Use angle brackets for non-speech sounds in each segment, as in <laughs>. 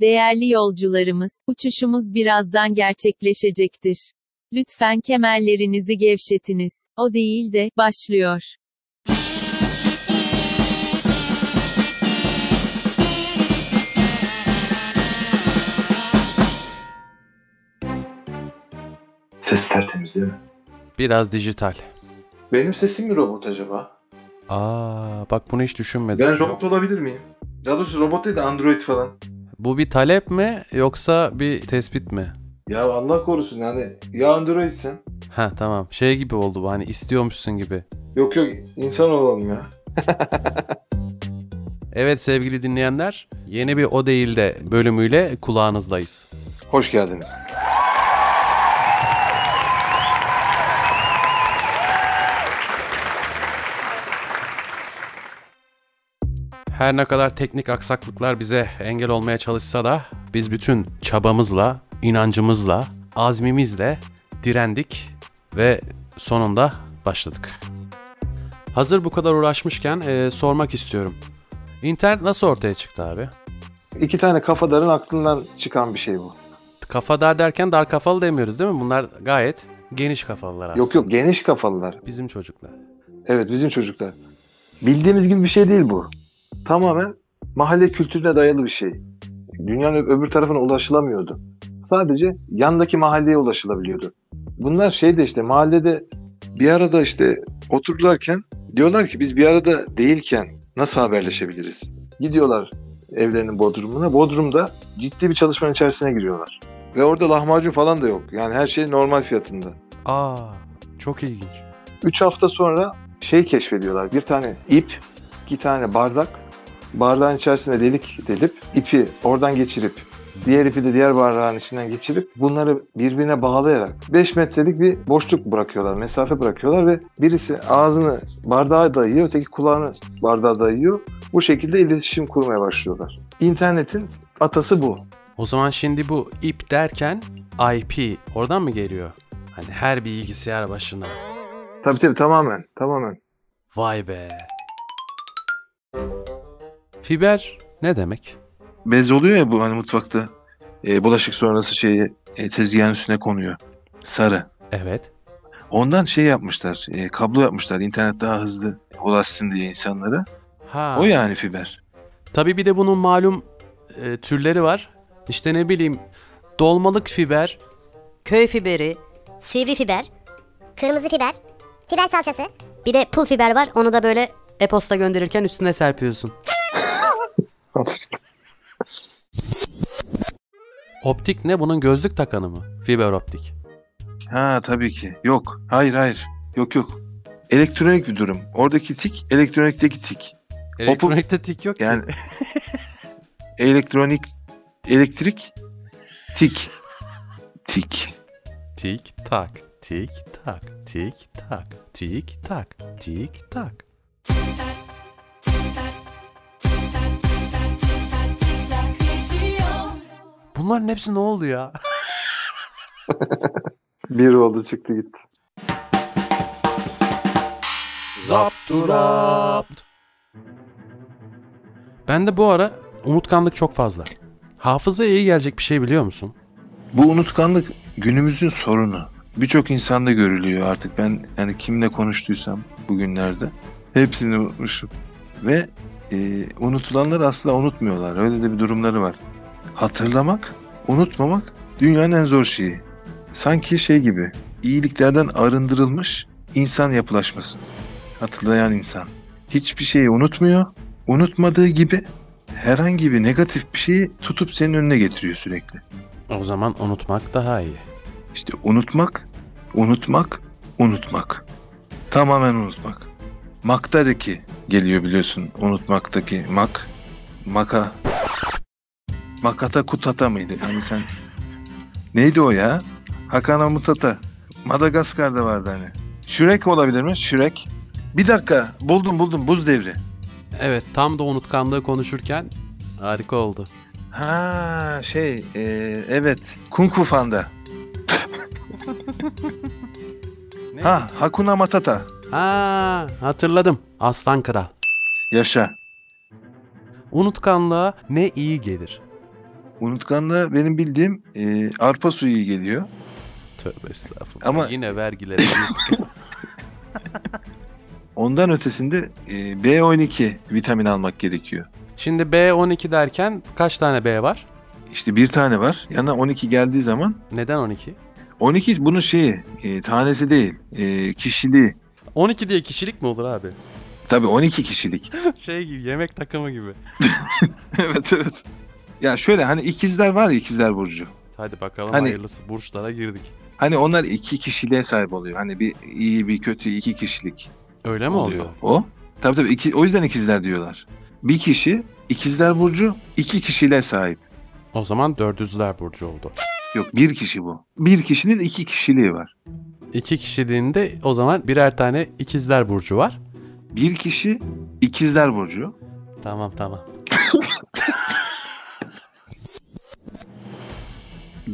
Değerli yolcularımız, uçuşumuz birazdan gerçekleşecektir. Lütfen kemerlerinizi gevşetiniz. O değil de, başlıyor. Ses tertemiz değil mi? Biraz dijital. Benim sesim mi robot acaba? Aa, bak bunu hiç düşünmedim. Ben robot olabilir miyim? Daha doğrusu robot değil de android falan. Bu bir talep mi yoksa bir tespit mi? Ya Allah korusun yani ya androidsen. Ha tamam. Şey gibi oldu bu hani istiyormuşsun gibi. Yok yok insan olalım ya. <laughs> Evet sevgili dinleyenler, yeni bir O Değil de bölümüyle kulağınızdayız. Hoş geldiniz. Her ne kadar teknik aksaklıklar bize engel olmaya çalışsa da biz bütün çabamızla, inancımızla, azmimizle direndik ve sonunda başladık. Hazır bu kadar uğraşmışken eee, sormak istiyorum. İnternet nasıl ortaya çıktı abi? İki tane kafadarın aklından çıkan bir şey bu. Kafa dar derken dar kafalı demiyoruz değil mi? Bunlar gayet geniş kafalılar aslında. Yok yok geniş kafalılar. Bizim çocuklar. Evet bizim çocuklar. Bildiğimiz gibi bir şey değil bu. Tamamen mahalle kültürüne dayalı bir şey. Dünyanın öbür tarafına ulaşılamıyordu. Sadece yandaki mahalleye ulaşılabiliyordu. Bunlar şeyde işte mahallede bir arada işte otururlarken diyorlar ki biz bir arada değilken nasıl haberleşebiliriz? Gidiyorlar evlerinin bodrumuna. Bodrumda ciddi bir çalışmanın içerisine giriyorlar. Ve orada lahmacun falan da yok. Yani her şey normal fiyatında. Aa, çok ilginç. 3 hafta sonra şey keşfediyorlar. Bir tane ip, iki tane bardak. Bardağın içerisine delik delip ipi oradan geçirip diğer ipi de diğer bardağın içinden geçirip bunları birbirine bağlayarak 5 metrelik bir boşluk bırakıyorlar, mesafe bırakıyorlar ve birisi ağzını bardağa dayıyor, öteki kulağını bardağa dayıyor. Bu şekilde iletişim kurmaya başlıyorlar. İnternetin atası bu. O zaman şimdi bu ip derken IP oradan mı geliyor? Hani her bilgisayar başına. Tabii tabii tamamen, tamamen. Vay be. Fiber ne demek? bez oluyor ya bu hani mutfakta e, bulaşık sonrası şeyi e, tezgahın üstüne konuyor. Sarı. Evet. Ondan şey yapmışlar. e, kablo yapmışlar. İnternet daha hızlı ulaşsın diye insanlara. Ha. O yani fiber. Tabii bir de bunun malum e, türleri var. İşte ne bileyim dolmalık fiber, köy fiberi, sivri fiber, kırmızı fiber, fiber salçası, bir de pul fiber var. Onu da böyle e-posta gönderirken üstüne serpiyorsun. Optik ne? Bunun gözlük takanı mı? Fiber optik. ha tabii ki. Yok. Hayır hayır. Yok yok. Elektronik bir durum. Oradaki tik elektronikteki tik. Elektronikte tik yok. Yani elektronik elektrik tik tik. Tik tak, tik tak, tik tak, tik tak, tik tak. Bunların hepsi ne oldu ya? <laughs> Bir oldu çıktı gitti. Zapturapt. Ben de bu ara unutkanlık çok fazla. Hafızaya iyi gelecek bir şey biliyor musun? Bu unutkanlık günümüzün sorunu. Birçok insanda görülüyor artık. Ben yani kimle konuştuysam bugünlerde hepsini unutmuşum. Ve e, unutulanlar asla unutmuyorlar. Öyle de bir durumları var. Hatırlamak, unutmamak dünyanın en zor şeyi. Sanki şey gibi, iyiliklerden arındırılmış insan yapılaşması. Hatırlayan insan. Hiçbir şeyi unutmuyor. Unutmadığı gibi herhangi bir negatif bir şeyi tutup senin önüne getiriyor sürekli. O zaman unutmak daha iyi. İşte unutmak, unutmak, unutmak. Tamamen unutmak. Mak'taki geliyor biliyorsun unutmaktaki mak. Maka. Makata kutata mıydı? Hani sen... Neydi o ya? Hakana Mutata. Madagaskar'da vardı hani. Şürek olabilir mi? Şürek. Bir dakika. Buldum buldum. Buz devri. Evet tam da unutkanlığı konuşurken harika oldu. Ha şey e, evet. Kung Fu Panda. <laughs> ha Hakuna Matata. Ha hatırladım. Aslan Kral. Yaşa. Unutkanlığa ne iyi gelir? Unutkanlığa benim bildiğim e, arpa suyu iyi geliyor. Tövbe estağfurullah. Ama- Yine vergileri. <laughs> Ondan ötesinde e, B12 vitamin almak gerekiyor. Şimdi B12 derken kaç tane B var? İşte bir tane var. Yanına 12 geldiği zaman Neden 12? 12 bunun şeyi e, tanesi değil e, kişiliği. 12 diye kişilik mi olur abi? Tabii 12 kişilik. <laughs> Şey gibi yemek takımı gibi. <laughs> evet evet. Ya şöyle hani ikizler var ya ikizler burcu. Hadi bakalım Hani- hayırlısı burçlara girdik. Hani onlar iki kişiliğe sahip oluyor. Hani bir iyi bir kötü iki kişilik Öyle mi oluyor? O. Tabii tabii iki, o yüzden ikizler diyorlar. Bir kişi ikizler burcu iki kişiliğe sahip. O zaman dördüzler burcu oldu. Yok bir kişi bu. Bir kişinin iki kişiliği var. İki kişiliğinde o zaman birer tane ikizler burcu var. Bir kişi ikizler burcu. Tamam tamam.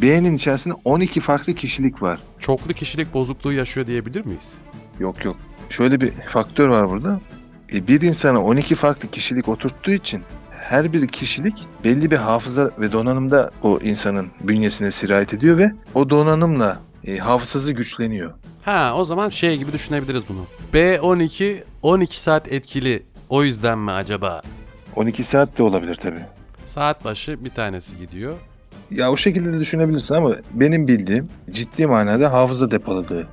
B'nin içerisinde 12 farklı kişilik var. Çoklu kişilik bozukluğu yaşıyor diyebilir miyiz? Yok yok. Şöyle bir faktör var burada. E, Bir insana 12 farklı kişilik oturttuğu için her bir kişilik belli bir hafıza ve donanımda o insanın bünyesine sirayet ediyor ve o donanımla e, hafızası güçleniyor. Ha o zaman şey gibi düşünebiliriz bunu. B12 12 saat etkili. O yüzden mi acaba? 12 saat de olabilir tabii. Saat başı bir tanesi gidiyor. Ya o şekilde de düşünebilirsin ama benim bildiğim ciddi manada hafıza depoladığı.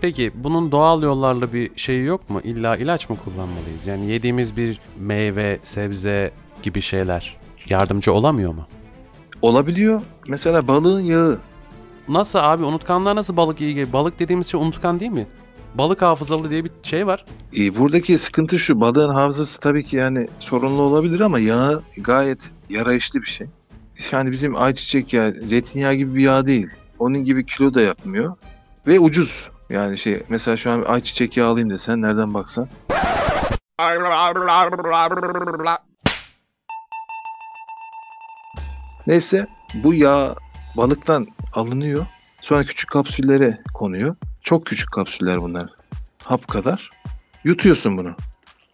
Peki bunun doğal yollarla bir şeyi yok mu? İlla ilaç mı kullanmalıyız? Yani yediğimiz bir meyve, sebze gibi şeyler yardımcı olamıyor mu? Olabiliyor. Mesela balığın yağı. Nasıl abi unutkanlığa nasıl balık iyi geliyor? Balık dediğimiz şey unutkan değil mi? Balık hafızalı diye bir şey var. E, buradaki sıkıntı şu balığın hafızası tabii ki yani sorunlu olabilir ama yağı gayet yarayışlı bir şey. Yani bizim ayçiçek yağı, zeytinyağı gibi bir yağ değil. Onun gibi kilo da yapmıyor. Ve ucuz. Yani şey mesela şu an ayçiçek yağı alayım desen nereden baksan. Neyse bu yağ balıktan alınıyor. Sonra küçük kapsüllere konuyor. Çok küçük kapsüller bunlar. Hap kadar. Yutuyorsun bunu.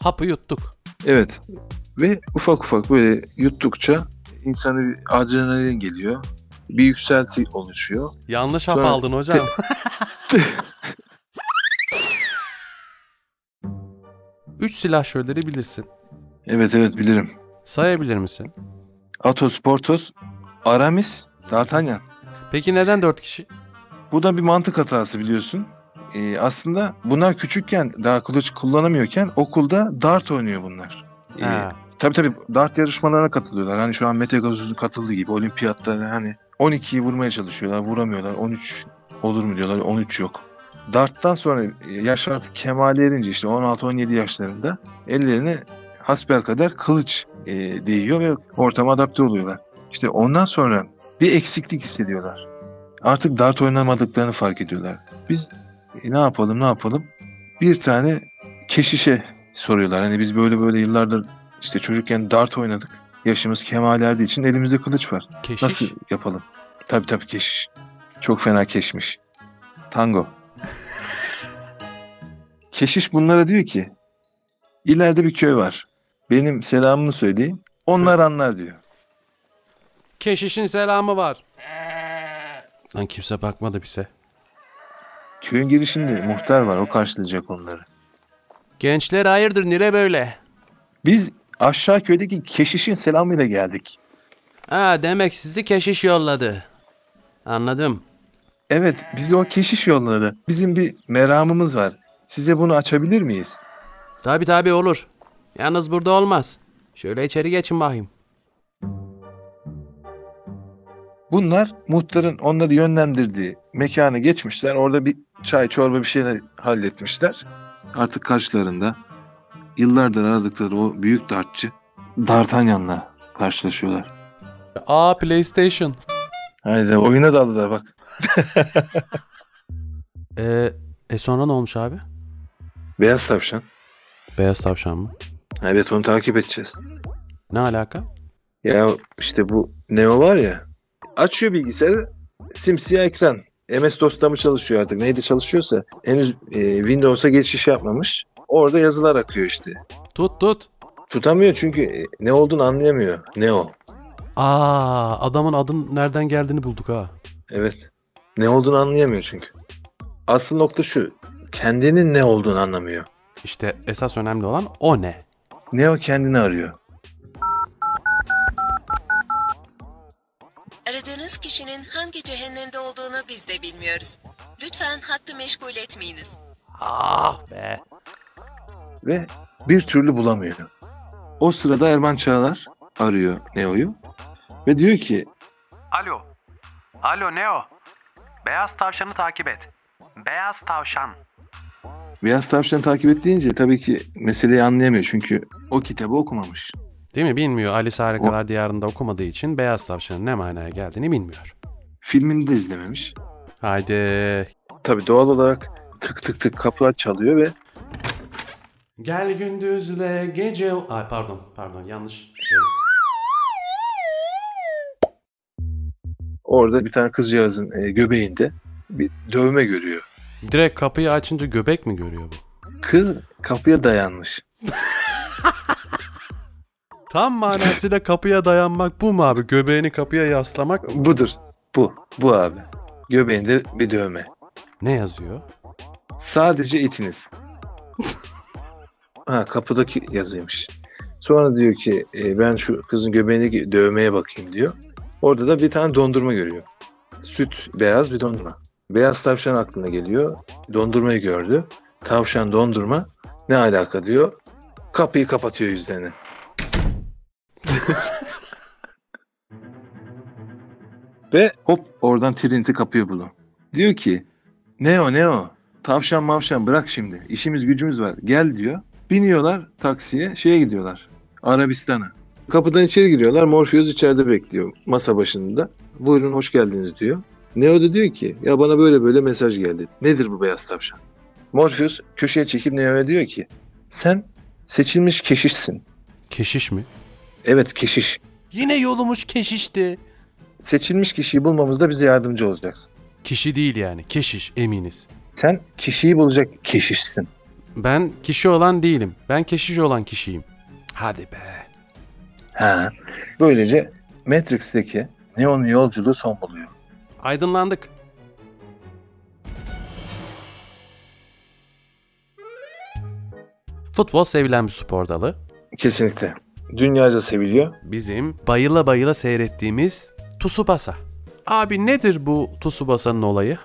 Hapı yuttuk. Evet. Ve ufak ufak böyle yuttukça insana bir adrenalin geliyor. Bir yükselti oluşuyor. Yanlış hap Sonra- aldın hocam. <laughs> Üç silah şöyleri bilirsin. Evet evet bilirim. Sayabilir misin? Athos, Porthos, Aramis, D'Artagnan. Peki neden dört kişi? Bu da bir mantık hatası biliyorsun. Ee, aslında bunlar küçükken daha kılıç kullanamıyorken okulda dart oynuyor bunlar. Ee, Ha. Tabii tabii dart yarışmalarına katılıyorlar. Hani şu an Mete Gazoz'un katıldığı gibi olimpiyatlara hani 12'yi vurmaya çalışıyorlar. Vuramıyorlar. 13 olur mu diyorlar. 13 yok. Dart'tan sonra e, yaş artık kemale erince işte 16-17 yaşlarında ellerine hasbel kadar kılıç e, değiyor ve ortama adapte oluyorlar. İşte ondan sonra bir eksiklik hissediyorlar. Artık dart oynamadıklarını fark ediyorlar. Biz e, ne yapalım ne yapalım? Bir tane keşişe soruyorlar. Hani biz böyle böyle yıllardır işte çocukken dart oynadık. Yaşımız kemal erdiği için elimizde kılıç var. Keşiş. Nasıl yapalım? Tabii tabii keşiş. Çok fena keşmiş. Tango. <laughs> Keşiş bunlara diyor ki ileride bir köy var. Benim selamımı söyleyin. Onlar anlar diyor. Keşişin selamı var. Lan kimse bakmadı bize. Köyün girişinde muhtar var. O karşılayacak onları. Gençler hayırdır nire böyle? Biz aşağı köydeki keşişin selamıyla geldik. Ha demek sizi keşiş yolladı. Anladım. Evet bizi o keşiş yolladı. Bizim bir meramımız var. Size bunu açabilir miyiz? Tabi tabi olur. Yalnız burada olmaz. Şöyle içeri geçin bakayım. Bunlar muhtarın onları yönlendirdiği mekana geçmişler. Orada bir çay çorba bir şeyler halletmişler. Artık karşılarında yıllardır aradıkları o büyük dartçı D'Artagnan'la karşılaşıyorlar. Aa PlayStation. Haydi oyuna daldılar bak. Ee, <laughs> e sonra ne olmuş abi? Beyaz tavşan. Beyaz tavşan mı? Evet onu takip edeceğiz. Ne alaka? Ya işte bu Neo var ya. Açıyor bilgisayarı. Simsiyah ekran. MS-DOS'ta mı çalışıyor artık? Neydi çalışıyorsa. Henüz e, Windows'a geçiş yapmamış. Orada yazılar akıyor işte. Tut tut. Tutamıyor çünkü e, ne olduğunu anlayamıyor. Neo. Aa, adamın adın nereden geldiğini bulduk ha. Evet. Ne olduğunu anlayamıyor çünkü. Asıl nokta şu. Kendinin ne olduğunu anlamıyor. İşte esas önemli olan o ne? Neo kendini arıyor. Aradığınız kişinin hangi cehennemde olduğunu biz de bilmiyoruz. Lütfen hattı meşgul etmeyiniz. Ah be. Ve bir türlü bulamıyor. O sırada Erman Çağlar arıyor Neo'yu. Ve diyor ki Alo. Alo Neo. Beyaz tavşanı takip et. Beyaz tavşan. Beyaz Tavşan'ı takip et deyince tabii ki meseleyi anlayamıyor. Çünkü o kitabı okumamış. Değil mi? Bilmiyor. Alice Harikalar Diyarı'nda okumadığı için Beyaz Tavşan'ın ne manaya geldiğini bilmiyor. Filmini de izlememiş. Haydi. Tabii doğal olarak tık tık tık kapılar çalıyor ve Gel gündüzle gece... Ay pardon, pardon yanlış şey. orada bir tane kızcağızın e, göbeğinde bir dövme görüyor. Direkt kapıyı açınca göbek mi görüyor bu? Kız kapıya dayanmış. <laughs> Tam manasıyla kapıya dayanmak bu mu abi? Göbeğini kapıya yaslamak Budur. Bu. Bu abi. Göbeğinde bir dövme. ne yazıyor? Sadece itiniz. <laughs> ha kapıdaki yazıymış. Sonra diyor ki e, ben şu kızın göbeğindeki dövmeye bakayım diyor. Orada da bir tane dondurma görüyor. Süt beyaz bir dondurma. Beyaz tavşan aklına geliyor. Dondurmayı gördü. Tavşan dondurma. Ne alaka diyor. Kapıyı kapatıyor yüzlerine. <laughs> Ve hop oradan Trinity kapıyı buluyor. Diyor ki ne o ne o? Tavşan mavşan bırak şimdi. İşimiz gücümüz var. Gel diyor. Biniyorlar taksiye şeye gidiyorlar. Arabistan'a. Kapıdan içeri giriyorlar. Morpheus içeride bekliyor masa başında. Buyurun hoş geldiniz diyor. Neo da diyor ki ya bana böyle böyle mesaj geldi. Nedir bu beyaz tavşan? Morpheus köşeye çekip Neo'ya diyor ki sen seçilmiş keşişsin. Keşiş mi? Evet keşiş. Yine yolumuz keşişti. Seçilmiş kişiyi bulmamızda bize yardımcı olacaksın. Kişi değil yani. Keşiş eminiz. Sen kişiyi bulacak keşişsin. Ben kişi olan değilim. Ben keşiş olan kişiyim. Hadi be. Ha. Böylece Matrix'teki Neo'nun yolculuğu son buluyor. Aydınlandık. Futbol sevilen bir spor dalı. Kesinlikle. Dünyaca seviliyor. Bizim bayıla bayıla seyrettiğimiz Tsubasa. Abi nedir bu Tsubasa'nın olayı?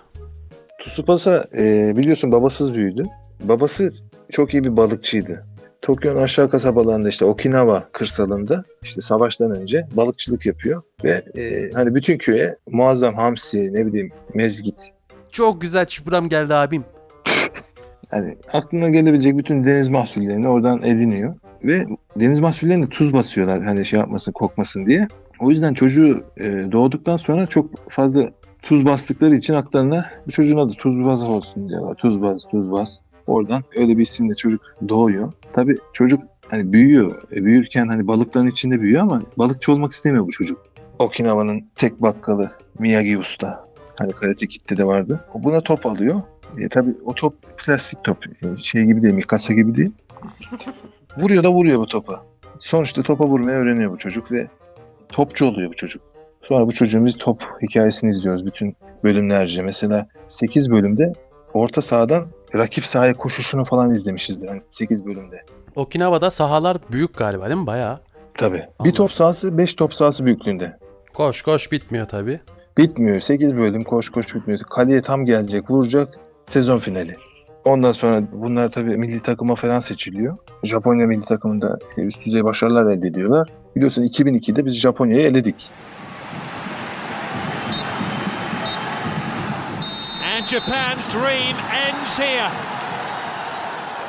Tsubasa e, biliyorsun babasız büyüdü. Babası çok iyi bir balıkçıydı. Tokyo'nun aşağı kasabalarında işte Okinawa kırsalında işte savaştan önce balıkçılık yapıyor ve e, hani bütün köye muazzam hamsi ne bileyim mezgit Çok güzel çıpram geldi abim. <laughs> hani aklına gelebilecek bütün deniz mahsullerini oradan ediniyor ve deniz mahsullerine tuz basıyorlar hani şey yapmasın kokmasın diye. O yüzden çocuğu e, doğduktan sonra çok fazla tuz bastıkları için aklarına bu çocuğun adı Tuzbaz olsun diyorlar. Tuzbaz, Tuzbaz. Oradan öyle bir isimle çocuk doğuyor. Tabii çocuk hani büyüyor. E, büyürken hani balıkların içinde büyüyor ama balıkçı olmak istemiyor bu çocuk. Okinawa'nın tek bakkalı Miyagi Usta. Hani Karate Kid'de de vardı. O buna top alıyor. E, tabii o top plastik top. E, şey gibi değil, Mikasa gibi değil. Vuruyor da vuruyor bu topa. Sonuçta topa vurmayı öğreniyor bu çocuk ve topçu oluyor bu çocuk. Sonra bu çocuğun biz top hikayesini izliyoruz bütün bölümlerce. Mesela 8 bölümde orta sahadan rakip sahaya koşuşunu falan izlemişizdir. Yani 8 bölümde. Okinawa'da sahalar büyük galiba değil mi? Bayağı. Tabii. Bir Anladım. top sahası 5 top sahası büyüklüğünde. Koş koş bitmiyor tabii. Bitmiyor. 8 bölüm koş koş bitmiyor. Kaleye tam gelecek, vuracak. Sezon finali. Ondan sonra bunlar tabii milli takıma falan seçiliyor. Japonya milli takımında üst düzey başarılar elde ediyorlar. Biliyorsun 2002'de biz Japonya'yı eledik. Japan's dream ends here.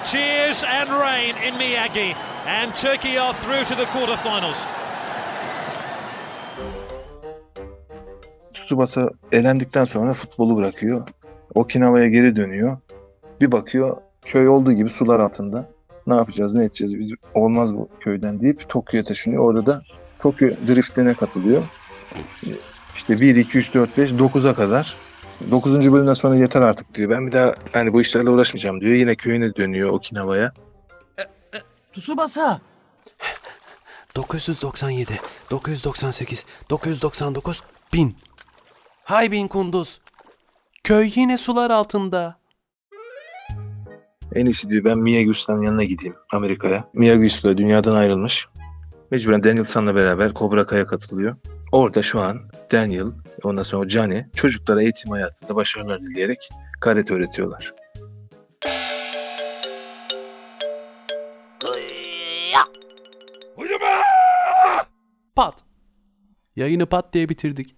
Cheers and rain in Miyagi. And Turkey are through to the quarterfinals. Tsubasa elendikten sonra futbolu bırakıyor. Okinawa'ya geri dönüyor. Bir bakıyor köy olduğu gibi sular altında. Ne yapacağız, ne edeceğiz, biz olmaz bu köyden deyip Tokyo'ya taşınıyor. Orada da Tokyo Drift'ine katılıyor. İşte 1, 2, 3, 4, 5, 9'a kadar. 9. bölümden sonra yeter artık diyor. Ben bir daha yani bu işlerle uğraşmayacağım diyor. Yine köyüne dönüyor Okinawa'ya. Tsubasa! 997. 998, 999, 1000. Hay bin kunduz. Köy yine sular altında. En iyisi diyor ben Mia Gusta'nın yanına gideyim Amerika'ya. Mia Gusta dünyadan ayrılmış. Mecburen Daniel San'la beraber Cobra Kai'ye katılıyor. Orada şu an Daniel, ondan sonra Johnny çocuklara eğitim hayatında başarılar dileyerek karate öğretiyorlar. Pat. Yayını pat diye bitirdik.